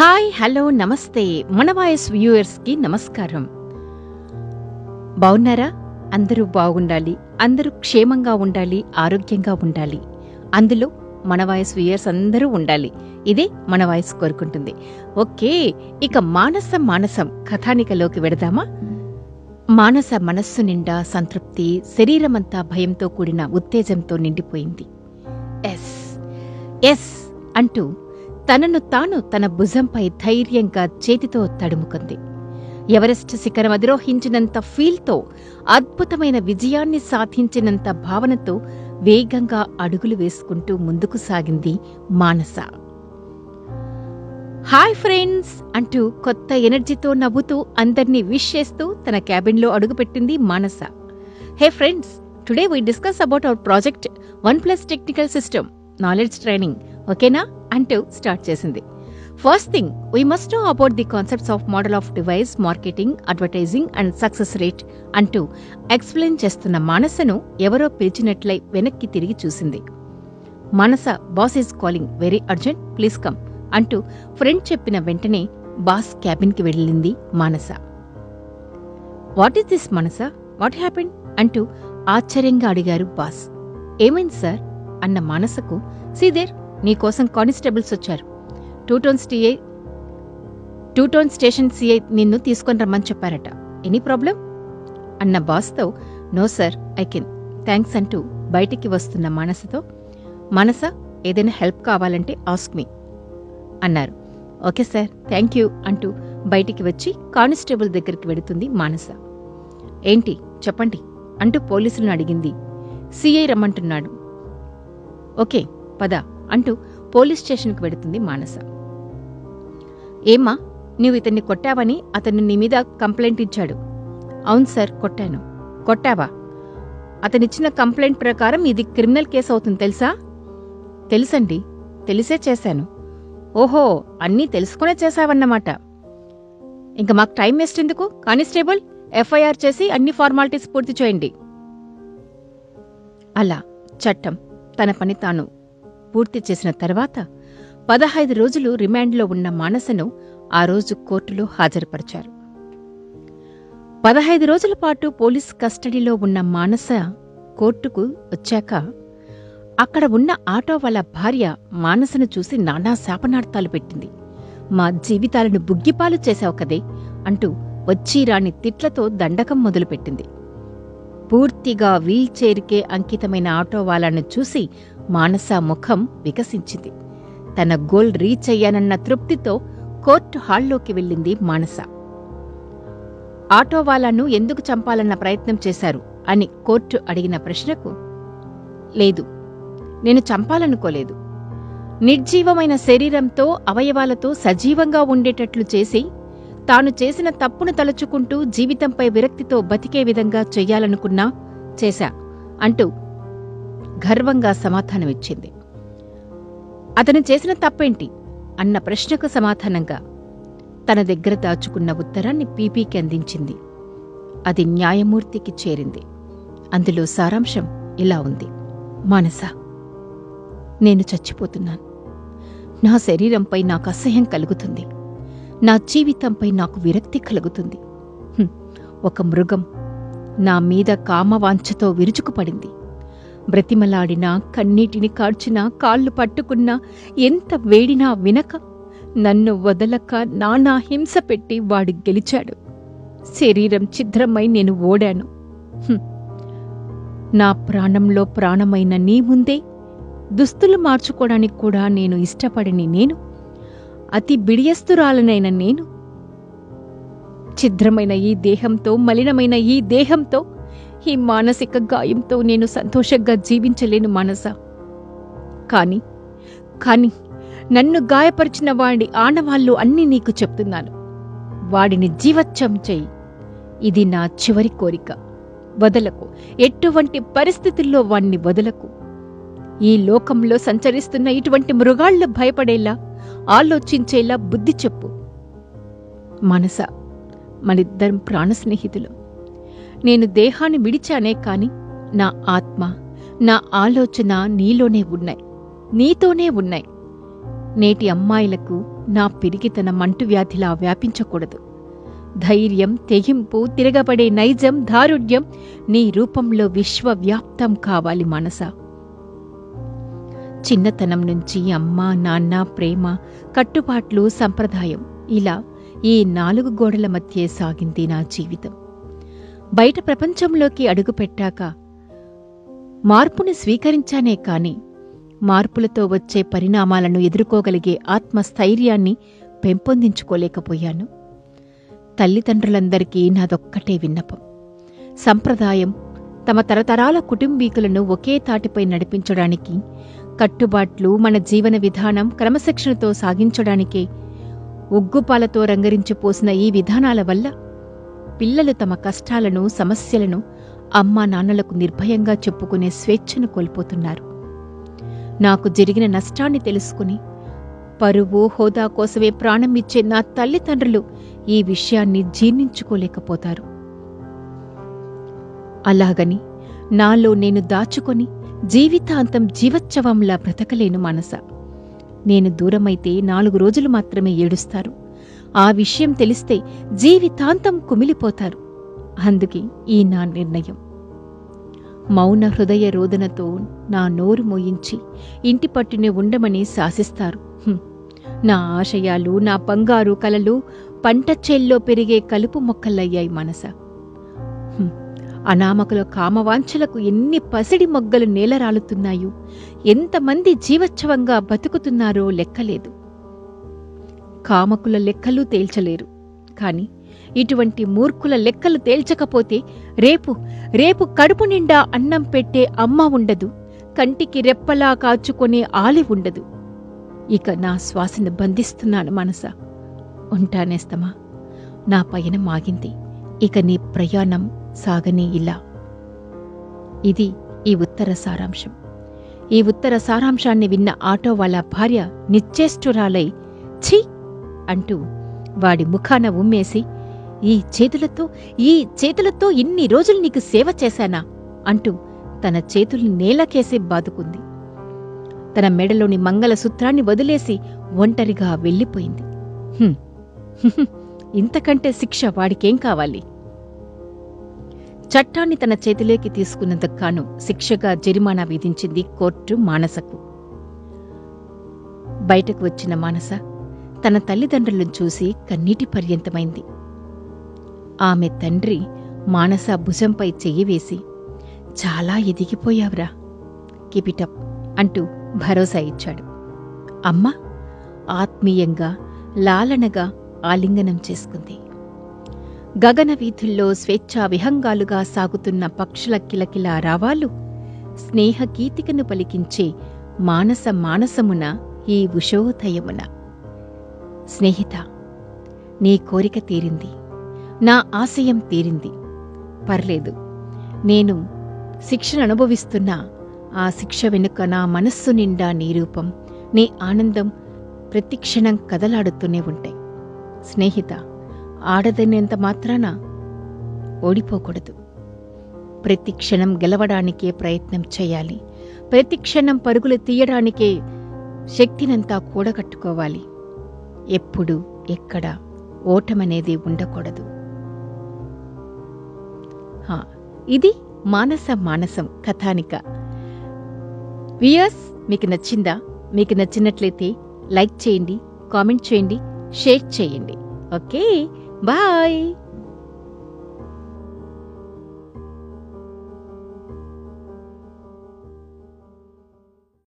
Hi hello నమస్తే. మన voice వ్యూయర్స్కి నమస్కారం. బాగున్నారా అందరూ బాగుండాలి. అందరూ క్షేమంగా ఉండాలి ఆరోగ్యంగా ఉండాలి. అందులో మన వాయిస్ వ్యూయర్స్ అందరూ ఉండాలి. ఇదే మన వాయిస్ కోరుకుంటుంది. ఓకే ఇక మానస మానసం కథానికలోకి వెడదామా? మానస మనస్సు నిండా సంతృప్తి శరీరమంతా భయంతో కూడిన ఉత్తేజంతో నిండిపోయింది. ఎస్ ఎస్ అంటూ తనను తాను తన భుజంపై ధైర్యంగా చేతితో తడుముకుంది. ఎవరెస్ట్ శిఖరం అధిరోహించినంత ఫీల్తో అద్భుతమైన విజయాన్ని సాధించినంత భావనతో వేగంగా అడుగులు వేసుకుంటూ ముందుకు సాగింది మానస. హాయ్ ఫ్రెండ్స్ అంటూ కొత్త ఎనర్జీతో నవ్వుతూ అందర్నీ విష్ చేస్తూ తన క్యాబిన్లో అడుగుపెట్టింది Manasa. Hey friends today we discuss about our project one plus technical system knowledge training ఓకేనా? అంటూ స్టార్ట్ చేసింది. First thing we must know about the concepts of model of device marketing advertising and success rate అంటూ explain చేస్తున్న మానసను ఎవరో పిలిచినట్లై వెనక్కి తిరిగి చూసింది. Manasa boss is calling very urgent please come అంటూ ఫ్రెండ్ చెప్పిన వెంటనే బాస్ క్యాబిన్కి వెళ్ళింది Manasa. What is this Manasa? What happened అంటూ ఆశ్చర్యంగా అడిగారు బాస్ ఏమైంది సార్ అన్న మానసకు సీదేర్ నీకోసం కానిస్టేబుల్స్ వచ్చారు. Two town స్టీఐ two town station CI నిన్ను తీసుకొని రమ్మని చెప్పారట. Any problem? అన్న బాస్తో no sir I can. Thanks అంటూ బయటికి వస్తున్న మనసతో మనస ఏదైనా హెల్ప్ కావాలంటే ఆస్క్ మీ అన్నారు. ఓకే సార్ థ్యాంక్ యూ అంటూ బయటికి వచ్చి కానిస్టేబుల్ దగ్గరికి వెడుతుంది మానస. ఏంటి? చెప్పండి అంటూ పోలీసులను అడిగింది. సిఐ రమ్మంటున్నాడు. ఓకే పద. అంటూ పోలీస్ స్టేషన్కి వెడుతుంది మానస. ఏమ్మా నీవు ఇతన్ని కొట్టావని అతను నీ మీద కంప్లైంట్ ఇచ్చాడు. అవును సార్ కొట్టాను. కొట్టావా? అతనిచ్చిన కంప్లైంట్ ప్రకారం ఇది క్రిమినల్ కేసు అవుతుంది తెలుసా? తెలుసండి. తెలిసే చేశాను. ఓహో అన్నీ తెలుసుకునే చేశావన్నమాట. ఇంక మాకు టైం వేస్ట్ ఎందుకు? కానిస్టేబుల్ ఎఫ్ఐఆర్ చేసి అన్ని ఫార్మాలిటీస్ పూర్తి చేయండి. అలా చట్టం. తన పని తాను పూర్తి చేసిన తర్వాత పదహైదు రోజులు రిమాండ్లో ఉన్న మానసను ఆ రోజు కోర్టులో హాజరుపరిచారు. పదహైదు రోజుల పాటు పోలీస్ కస్టడీలో ఉన్న మానస కోర్టుకు వచ్చాక అక్కడ ఉన్న ఆటో వాళ్ళ భార్య మానసను చూసి నానా శాపనార్థాలు పెట్టింది. మా జీవితాలను బుగ్గిపాలు చేశావు కదే అంటూ వచ్చి రాని తిట్లతో దండకం మొదలుపెట్టింది. పూర్తిగా వీల్చైర్కే అంకితమైన ఆటో వాళ్ళను చూసి మానస ముఖం వికసించింది. తన గోల్ రీచ్ అయ్యానన్న తృప్తితో కోర్టు హాల్లోకి వెళ్ళింది మానస. ఆటో వాళ్ళను ఎందుకు చంపాలన్న ప్రయత్నం చేశారు? అని కోర్టు అడిగిన ప్రశ్నకు లేదు నేను చంపాలనుకోలేదు. నిర్జీవమైన శరీరంతో అవయవాలతో సజీవంగా ఉండేటట్లు చేసి తాను చేసిన తప్పును తలుచుకుంటూ జీవితంపై విరక్తితో బతికే విధంగా చెయ్యాలనుకున్నా చేశా అంటూ గర్వంగా సమాధానమిచ్చింది. అతను చేసిన తప్పేంటి? అన్న ప్రశ్నకు సమాధానంగా తన దగ్గర దాచుకున్న ఉత్తరాన్ని పీపీకి అందించింది. అది న్యాయమూర్తికి చేరింది. అందులో సారాంశం ఇలా ఉంది. మానస నేను చచ్చిపోతున్నాను. నా శరీరంపై నాకు అసహ్యం కలుగుతుంది. నా జీవితంపై నాకు విరక్తి కలుగుతుంది. ఒక మృగం నా మీద కామవాంఛతో విరుచుకుపడింది. బ్రతిమలాడినా కన్నీటిని కార్చినా కాళ్ళు పట్టుకున్నా ఎంత వేడినా వినక నన్ను వదలక నానా హింస పెట్టి వాడు గెలిచాడు. శరీరం ఛిద్రమై నేను ఓడాను. నా ప్రాణంలో ప్రాణమైన నీ ముందే దుస్తులు మార్చుకోవడానికి కూడా నేను ఇష్టపడని నేను అతి బిడియస్తురాలనైన నేను ఛిద్రమైన ఈ దేహంతో మలినమైన ఈ దేహంతో ఈ మానసిక గాయంతో నేను సంతోషంగా జీవించలేను మనస. కాని కాని నన్ను గాయపరిచిన వాడి ఆనవాళ్ళు అన్నీ నీకు చెప్తున్నాను. వాడిని జీవచ్చం చెయ్యి ఇది నా చివరి కోరిక. వదలకు. ఎటువంటి పరిస్థితుల్లో వాణ్ణి వదలకు? ఈ లోకంలో సంచరిస్తున్న ఇటువంటి మృగాళ్ళు భయపడేలా ఆలోచించేలా బుద్ధి చెప్పు. మనస మనిద్దరం ప్రాణ స్నేహితులు నేను దేహాన్ని విడిచానే కాని నా ఆత్మ నా ఆలోచన నీలోనే ఉన్నాయి నీతోనే ఉన్నాయి. నేటి అమ్మాయిలకు నా పిరికితన మంటువ్యాధిలా వ్యాపించకూడదు. ధైర్యం తెగింపు తిరగబడే నైజం దారుఢ్యం నీ రూపంలో విశ్వవ్యాప్తం కావాలి మనస. చిన్నతనం నుంచి అమ్మ నాన్న ప్రేమ కట్టుబాట్లు సంప్రదాయం ఇలా ఈ నాలుగు గోడల మధ్యే సాగింది నా జీవితం. బయట ప్రపంచంలోకి అడుగుపెట్టాక మార్పుని స్వీకరించానే కాని మార్పులతో వచ్చే పరిణామాలను ఎదుర్కోగలిగే ఆత్మస్థైర్యాన్ని పెంపొందించుకోలేకపోయాను. తల్లిదండ్రులందరికీ నాదొక్కటే విన్నపం. సంప్రదాయం తమ తరతరాల కుటుంబీకులను ఒకే తాటిపై నడిపించడానికి కట్టుబాట్లు మన జీవన విధానం క్రమశిక్షణతో సాగించడానికే ఉగ్గుపాలతో రంగరించిపోసిన ఈ విధానాల వల్ల పిల్లలు తమ కష్టాలను సమస్యలను అమ్మా నాన్నలకు నిర్భయంగా చెప్పుకునే స్వేచ్ఛను కోల్పోతున్నారు. నాకు జరిగిన నష్టాన్ని తెలుసుకుని పరువు హోదా కోసమే ప్రాణం ఇచ్చే నా తల్లిదండ్రులు ఈ విషయాన్ని జీర్ణించుకోలేకపోతారు. అలాగని నాలో నేను దాచుకొని జీవితాంతం జీవోత్సవంలా బ్రతకలేను మనస. నేను దూరమైతే నాలుగు రోజులు మాత్రమే ఏడుస్తారు. ఆ విషయం తెలిస్తే జీవితాంతం కుమిలిపోతారు. అందుకే ఈ నా నిర్ణయం. మౌన హృదయ రోదనతో నా నోరు మోయించి ఇంటి పట్టునే ఉండమని శాసిస్తారు. నా ఆశయాలు నా బంగారు కలలు పంట చేల్లో పెరిగే కలుపు మొక్కలయ్యాయి మనస. అనామకుల కామవాంఛలకు ఎన్ని పసిడి మొగ్గలు నేలరాలుతున్నాయో ఎంతమంది జీవోత్సవంగా బతుకుతున్నారో లెక్కలేదు. కామకుల లెక్కలు తేల్చలేరు. కాని ఇటువంటి మూర్ఖుల లెక్కలు తేల్చకపోతే రేపు రేపు కడుపు నిండా అన్నం పెట్టే అమ్మ ఉండదు కంటికి రెప్పలా కాచుకునే ఆలి ఉండదు. ఇక నా శ్వాసను బంధిస్తున్నాను మనస. ఉంటానేస్తమా నా పయనం ఆగింది. ఇక నీ ప్రయాణం సాగని ఇలా. ఇది ఈ ఉత్తర సారాంశం. ఈ ఉత్తర సారాంశాన్ని విన్న ఆటో వాళ్ళ భార్య నిశ్చేష్టురాలై ఛీ! అంటూ వాడి ముఖాన ఉమ్మేసి ఈ చేతులతో ఈ చేతులతో ఇన్ని రోజులు నీకు సేవ చేశానా? అంటూ తన చేతుల్ని నేలకేసి బాదుకుంది. తన మెడలోని మంగళసూత్రాన్ని వదిలేసి ఒంటరిగా వెళ్ళిపోయింది. ఇంతకంటే శిక్ష వాడికేం కావాలి? చట్టాన్ని తన చేతిలోకి తీసుకున్నందుకు శిక్షగా జరిమానా విధించింది కోర్టు మానసకు. బయటకు వచ్చిన మానస తన తల్లిదండ్రులను చూసి కన్నీటి పర్యంతమైంది. ఆమె తండ్రి మానస భుజంపై చెయ్యి వేసి చాలా ఎదిగిపోయావురా కిపిటప్ అంటూ భరోసా ఇచ్చాడు. అమ్మ ఆత్మీయంగా లాలనగా ఆలింగనం చేసుకుంది. గగన వీధుల్లో స్వేచ్ఛా విహంగాలుగా సాగుతున్న పక్షుల కిలకిల రావాలు స్నేహకీతికను పలికించే మానస మానసమున ఈ ఉషోదయమున. స్నేహిత నీ కోరిక తీరింది నా ఆశయం తీరింది. పర్లేదు నేను శిక్షను అనుభవిస్తున్నా ఆ శిక్ష వెనుక నా మనస్సు నిండా నీ రూపం నీ ఆనందం ప్రతిక్షణం కదలాడుతూనే ఉంటాయి. స్నేహిత ఆడదనేంత మాత్రాన ఓడిపోకూడదు. ప్రతి క్షణం గెలవడానికే ప్రయత్నం చేయాలి. ప్రతి క్షణం పరుగులు తీయడానికే శక్తినంతా కూడగట్టుకోవాలి. ఎప్పుడు ఎక్కడ ఓటమనేది ఉండకూడదు. ఇది మానస మానసం కథానిక. వియర్స్ మీకు నచ్చిందా? మీకు నచ్చినట్లయితే లైక్ చేయండి కామెంట్ చేయండి షేర్ చేయండి. Okay bye!